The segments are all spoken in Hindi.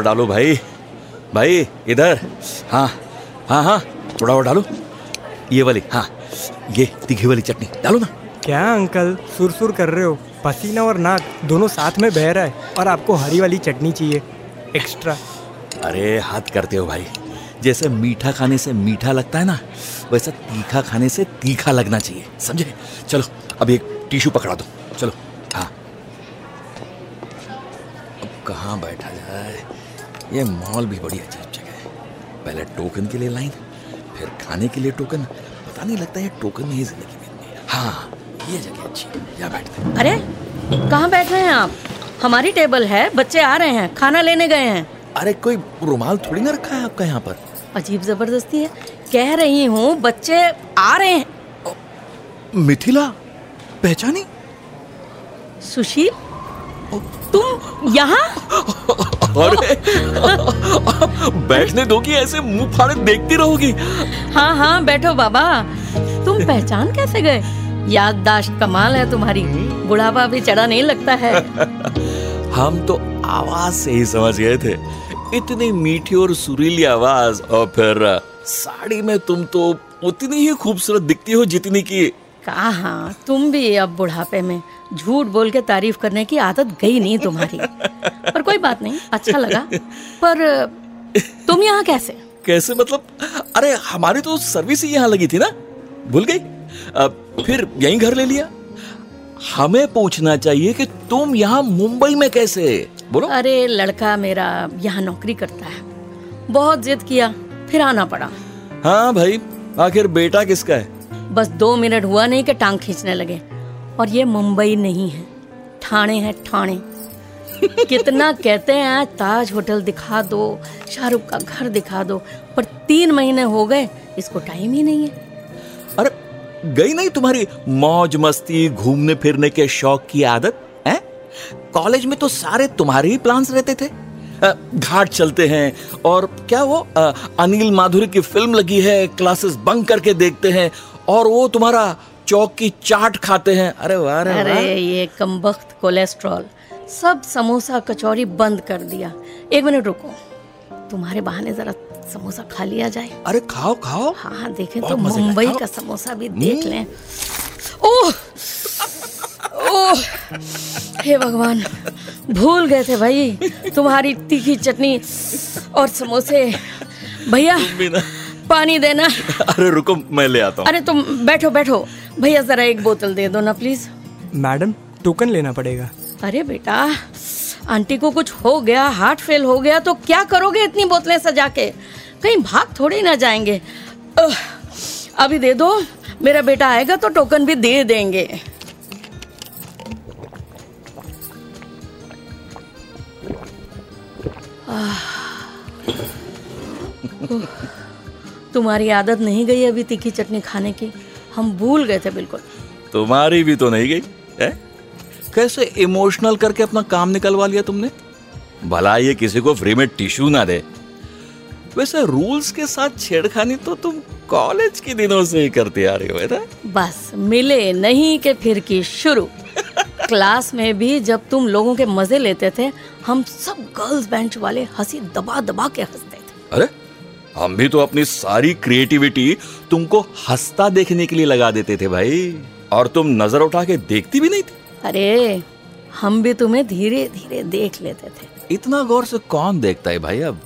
और डालो भाई। भाई इधर। हाँ हाँ हाँ थोड़ा और डालो। ये वाली हाँ ये तीखी वाली चटनी डालो ना। क्या अंकल सुरसुर कर रहे हो? पसीना और नाक दोनों साथ में बह रहा है और आपको हरी वाली चटनी चाहिए एक्स्ट्रा अरे हाथ करते हो भाई। जैसे मीठा खाने से मीठा लगता है ना वैसा तीखा खाने से तीखा लगना चाहिए समझे? चलो अब एक टिश्यू पकड़ा दो। चलो हाँ। अब कहाँ बैठा जाए? ये मॉल भी बड़ी अजीब जगह है। पहले टोकन के लिए लाइन फिर खाने के लिए टोकन पता नहीं लगता ये टोकन ही ज़िंदगी है हाँ ये जगह अच्छी यहाँ बैठते हैं। अरे कहाँ बैठ रहे हैं आप? हमारी टेबल है बच्चे आ रहे हैं खाना लेने गए हैं। अरे कोई रुमाल थोड़ी ना रखा है आपका यहाँ पर? अजीब ज़बरदस्ती है। कह रही हूँ बच्चे आ रहे हैं। मिथिला? पहचानी? सुशील? तुम यहाँ? अरे बैठने दो कि ऐसे मुँह फाड़े देखती रहोगी। हाँ हाँ बैठो बाबा। तुम पहचान कैसे गए? याददाश्त कमाल है तुम्हारी। बुढ़ापा भी चढ़ा नहीं लगता है। हम तो आवाज़ से ही समझ गए थे। इतनी मीठी और सुरीली आवाज़ और फिर साड़ी में तुम तो उतनी ही खूबसूरत दिखती हो जितनी की। कहा? तुम भी अब बुढ़ापे में। झूठ बोल के तारीफ़ करने की आदत गई नहीं तुम्हारी। पर कोई बात नहीं अच्छा लगा। पर तुम यहाँ कैसे? कैसे मतलब? अरे हमारी तो सर्विस ही यहाँ लगी थी ना। भूल गई? फिर यही घर ले लिया। हमें पूछना चाहिए कि तुम यहाँ मुंबई में कैसे? बोलो। अरे लड़का मेरा यहाँ नौकरी करता है। बहुत जिद किया फिर आना पड़ा। हाँ भाई आखिर बेटा किसका है? बस दो मिनट हुआ नहीं कि टांग खींचने लगे। और ये मुंबई नहीं है। ठाणे है, ठाणे। कितना कहते हैं, ताज होटल दिखा दो, शाहरुख का घर दिखा दो, पर तीन महीने हो गए, इसको टाइम ही नहीं है। अरे, गई नहीं तुम्हारी मौज मस्ती, घूमने फिरने के शौक की आदत, है? कॉलेज में तो सारे तुम्हारे ही प्लान्स रहते थे। घाट चलते हैं, और क्या वो अनिल माधुरी की फ़िल्म लगी है क्लासेस बंक करके देखते हैं, और वो तुम्हारा चौक की चाट खाते हैं। अरे वाह अरे अरे वाह। ये कमबख्त कोलेस्ट्रॉल। सब समोसा कचौरी बंद कर दिया। एक मिनट रुको। तुम्हारे बहाने जरा समोसा खा लिया जाए। अरे खाओ खाओ। हाँ हाँ देखें तो मुंबई का समोसा भी देख लें। ओह ओह हे भगवान भूल गए थे भाई। तुम्हारी तीखी चटनी और समोसे। भैया बिना पानी देना। अरे रुको मैं ले आता हूँ। अरे तुम बैठो बैठो। भैया जरा एक बोतल दे दो ना प्लीज़ मैडम टोकन लेना पड़ेगा। अरे बेटा आंटी को कुछ हो गया हार्ट फेल हो गया तो क्या करोगे इतनी बोतलें सजा के कहीं भाग थोड़ी ना जाएँगे। अभी दे दो मेरा बेटा आएगा तो टोकन भी दे देंगे। आह, उह, तुम्हारी आदत नहीं गई अभी तीखी चटनी खाने की। हम भूल गए थे बिल्कुल। तुम्हारी भी तो नहीं गई है? कैसे इमोशनल करके अपना काम निकलवा लिया तुमने? भला ये किसी को फ्री में टिश्यू ना दे। वैसे रूल्स के साथ छेड़खानी तो तुम कॉलेज के दिनों से ही करते आ रही हो है ना? बस मिले नहीं के फिर की शुरू। क्लास में भी जब तुम लोगों के मज़े लेते थे हम सब गर्ल्स बेंच वाले हँसी दबा दबा के हँसते थे। अरे हम भी तो अपनी सारी क्रिएटिविटी तुमको हंसता देखने के लिए लगा देते थे भाई। और तुम नज़र उठा के देखती भी नहीं थी? अरे हम भी तुम्हें धीरे धीरे देख लेते थे। इतना गौर से कौन देखता है भाई अब?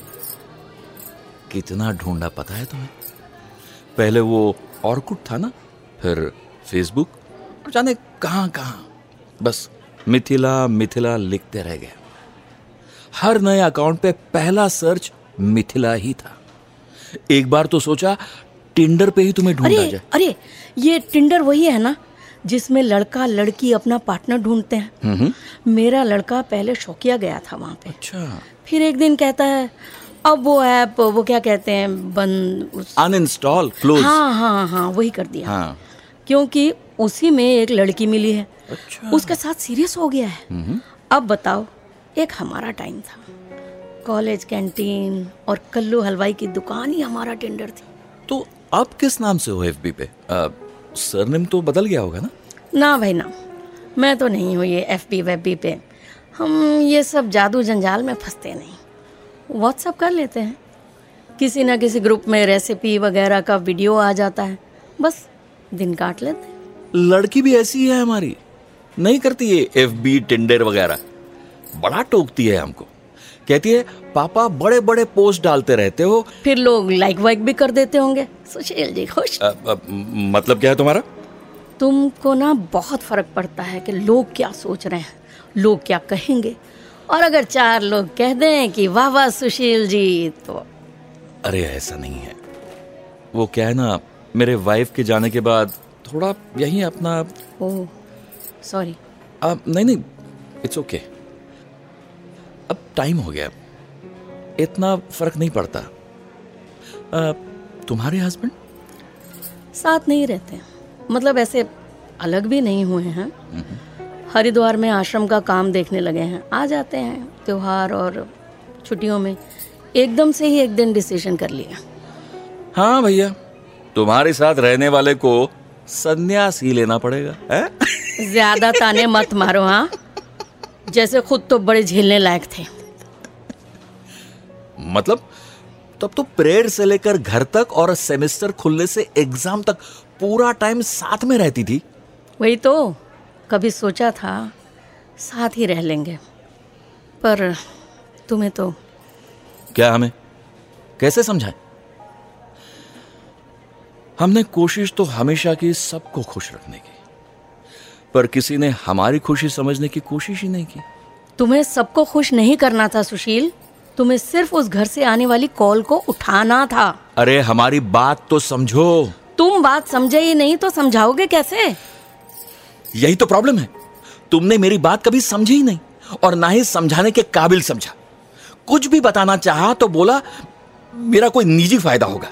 कितना ढूंढा पता है तुम्हें? पहले वो ऑर्कुट था ना फिर फेसबुक और जाने कहाँ कहाँ बस मिथिला मिथिला लिखते रह गए। हर नए अकाउंट पे पहला सर्च मिथिला ही था। एक बार तो सोचा टिंडर पे ही तुम्हें ढूंढा जाए। अरे ये टिंडर वही है ना जिसमें लड़का लड़की अपना पार्टनर ढूंढते हैं। मेरा लड़का पहले शौकिया गया था वहाँ पे। अच्छा। फिर एक दिन कहता है अब वो ऐप वो क्या कहते हैं बंद. अनइंस्टॉल क्लोज हाँ हाँ हाँ वही कर दिया। हाँ। क्योंकि उसी में एक लड़की मिली है। अच्छा। उसके साथ सीरियस हो गया है। अब बताओ एक हमारा टाइम था। कॉलेज कैंटीन और कल्लू हलवाई की दुकान ही हमारा टेंडर थी। तो अब किस नाम से हो एफबी पे? सरनेम तो बदल गया होगा ना? ना भाई ना। मैं तो नहीं हूँ ये एफ़ बी वेब बी पे। हम ये सब जादू जंजाल में फंसते नहीं। व्हाट्सअप कर लेते हैं। किसी ना किसी ग्रुप में रेसिपी वगैरह का वीडियो आ जाता है। बस दिन काट लेते हैं। लड़की भी ऐसी है हमारी। नहीं करती ये एफ़ बी टिंडर वगैरह। बड़ा टोकती है हमको। कहती है पापा बड़े बड़े पोस्ट डालते रहते हो। फिर लोग लाइक वाइक भी कर देते होंगे। सुशील जी खुश। अ, म- मतलब क्या है तुम्हारा? तुमको ना बहुत फ़र्क पड़ता है कि लोग क्या सोच रहे हैं लोग क्या कहेंगे। और अगर चार लोग कह दें कि वाह वाह सुशील जी तो अरे ऐसा नहीं है। वो क्या है ना मेरे वाइफ के जाने के बाद थोड़ा यही अपना ओह सॉरी नहीं नहीं इट्स ओके अब टाइम हो गया। इतना फ़र्क नहीं पड़ता। आ, तुम्हारे हस्बैंड साथ नहीं रहते। मतलब ऐसे अलग भी नहीं हुए हैं। हरिद्वार में आश्रम का काम देखने लगे हैं। आ जाते हैं त्योहार और छुट्टियों में। एकदम से ही एक दिन डिसीज़न कर लिया हाँ भैया तुम्हारे साथ रहने वाले को संन्यास ही लेना पड़ेगा है? ज़्यादा ताने मत मारो हाँ? जैसे खुद तो बड़े झेलने लायक थे। मतलब तब तो प्रेयर से लेकर घर तक और सेमेस्टर खुलने से एग्ज़ाम तक पूरा टाइम साथ में रहती थी। वही तो कभी सोचा था साथ ही रह लेंगे। पर तुम्हें तो क्या हमें? कैसे समझाएँ? हमने कोशिश तो हमेशा की सबको खुश रखने की पर किसी ने हमारी खुशी समझने की कोशिश ही नहीं की। तुम्हें सबको खुश नहीं करना था सुशील। तुम्हें सिर्फ़ उस घर से आने वाली कॉल को उठाना था। अरे हमारी बात तो समझो। तुम बात समझे ही नहीं तो समझाओगे कैसे? यही तो प्रॉब्लम है। तुमने मेरी बात कभी समझी ही नहीं और ना ही समझाने के काबिल समझा। कुछ भी बताना चाहा तो बोला मेरा कोई निजी फ़ायदा होगा।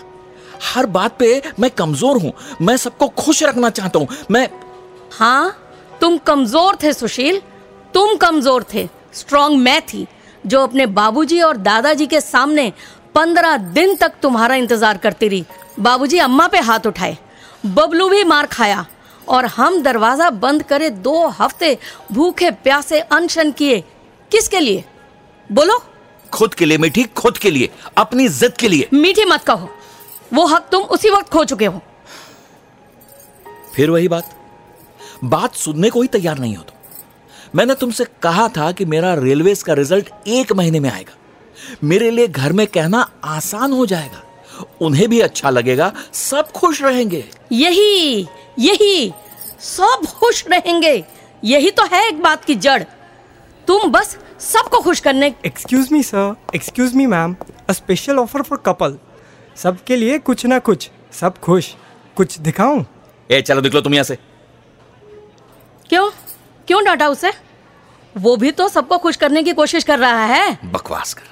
हर बात पे मैं कमज़ोर हूँ। मैं सबको खुश रखना चाहता हूँ। मैं हाँ तुम कमज़ोर थे सुशील। तुम कमज़ोर थे। स्ट्रांग मैं थी। जो अपने बाबूजी और दादाजी के सामने पंद्रह दिन तक तुम्हारा इंतज़ार करती रही। बाबूजी अम्मा पे हाथ उठाए बबलू भी मार खाया और हम दरवाज़ा बंद करे दो हफ़्ते भूखे प्यासे अनशन किए। किसके लिए? बोलो। खुद के लिए मीठी खुद के लिए अपनी जिद के लिए। मीठी मत कहो वो हक तुम उसी वक्त खो चुके हो। फिर वही बात। बात सुनने को ही तैयार नहीं हो तुम। मैंने तुमसे कहा था कि मेरा रेलवेज का रिज़ल्ट एक महीने में आएगा। मेरे लिए घर में कहना आसान हो जाएगा। उन्हें भी अच्छा लगेगा। सब खुश रहेंगे। यही यही सब खुश रहेंगे। यही तो है एक बात की जड़। तुम बस सबको खुश करने excuse me sir excuse me ma'am a special offer for couple सबके लिए कुछ ना कुछ। सब खुश। कुछ दिखाऊँ? ए चलो निकलो तुम यहाँ से। क्यों? क्यों डांटा उसे? वो भी तो सबको खुश करने की कोशिश कर रहा है। बकवास कर रहे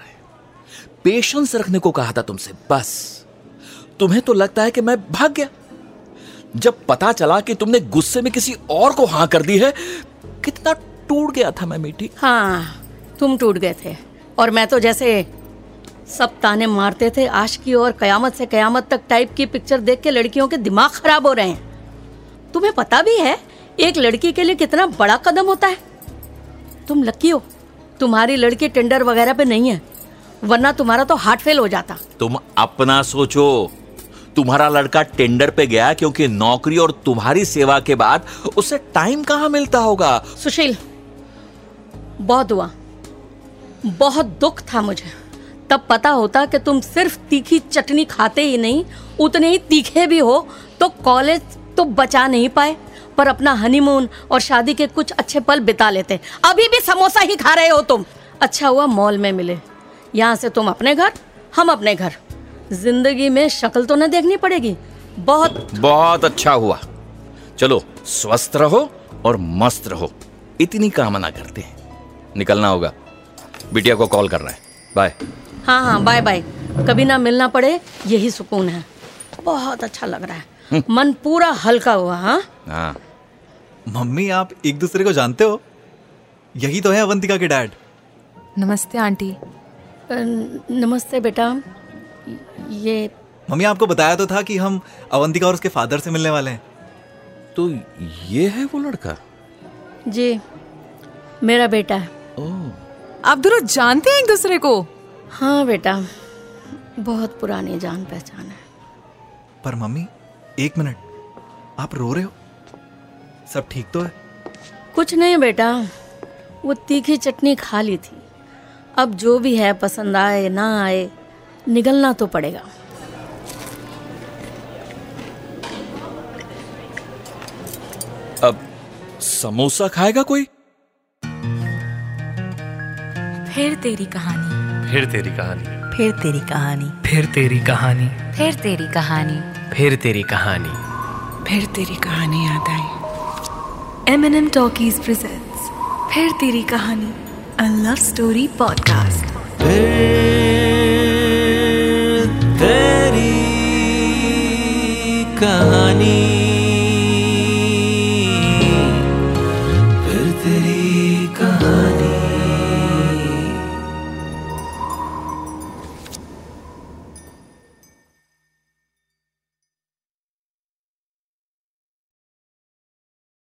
पेशेंस रखने को कहा था तुमसे बस। तुम्हें तो लगता है कि मैं भाग गया। जब पता चला कि तुमने गुस्से में किसी और को हाँ कर दी है कितना टूट गया था मैं मीठी हाँ तुम टूट गए थे। और मैं तो जैसे सब ताने मारते थे आश की और कयामत से कयामत तक टाइप की पिक्चर देख के लड़कियों के दिमाग खराब हो रहे हैं। तुम्हें पता भी है एक लड़की के लिए कितना बड़ा कदम होता है। तुम लकी हो। तुम्हारी लड़की टेंडर वगैरह पे नहीं है। वरना तुम्हारा तो हार्ट फेल हो जाता। तुम अपना सोचो। तुम्हारा लड़का टेंडर पे गया क्योंकि नौकरी और तुम्हारी सेवा के बाद उसे टाइम कहाँ मिलता होगा? सुशील बहुत हुआ। बहुत दुख था मुझे। तब पता होता कि तुम सिर्फ़ तीखी चटनी खाते ही नहीं उतने ही तीखे भी हो तो कॉलेज तो बचा नहीं पाए। पर अपना हनीमून और शादी के कुछ अच्छे पल बिता लेते। अभी भी समोसा ही खा रहे हो तुम। अच्छा हुआ मॉल में मिले। यहाँ से तुम अपने घर हम अपने घर। ज़िंदगी में शक्ल तो न देखनी पड़ेगी। बहुत बहुत अच्छा हुआ। चलो स्वस्थ रहो और मस्त रहो। इतनी कामना करते हैं। निकलना होगा। बिटिया को कॉल करना है। बाय। हाँ हाँ बाय बाय। कभी ना मिलना पड़े यही सुकून है। बहुत अच्छा लग रहा है। मन पूरा हल्का हुआ हाँ? हाँ। मम्मी आप एक दूसरे को जानते हो? यही तो है अवंतिका के डैड। नमस्ते आंटी। नमस्ते बेटा। ये मम्मी आपको बताया तो था कि हम अवंतिका और उसके फादर से मिलने वाले हैं। तो ये है वो लड़का? जी मेरा बेटा है। आप दोनों जानते हैं एक दूसरे को? हाँ बेटा। बहुत पुरानी जान पहचान है। पर मम्मी एक मिनट। आप रो रहे हो? सब ठीक तो है? कुछ नहीं बेटा वो तीखी चटनी खा ली थी। अब जो भी है पसंद आए ना आए निगलना तो पड़ेगा। अब समोसा खाएगा कोई? फिर तेरी कहानी। फिर तेरी कहानी। फिर तेरी कहानी। फिर तेरी कहानी। फिर तेरी कहानी। फिर तेरी कहानी। Phir Teri Kahani Yaad Aayi. M N M talkies presents Phir Teri Kahani a love story podcast तेरी कहानी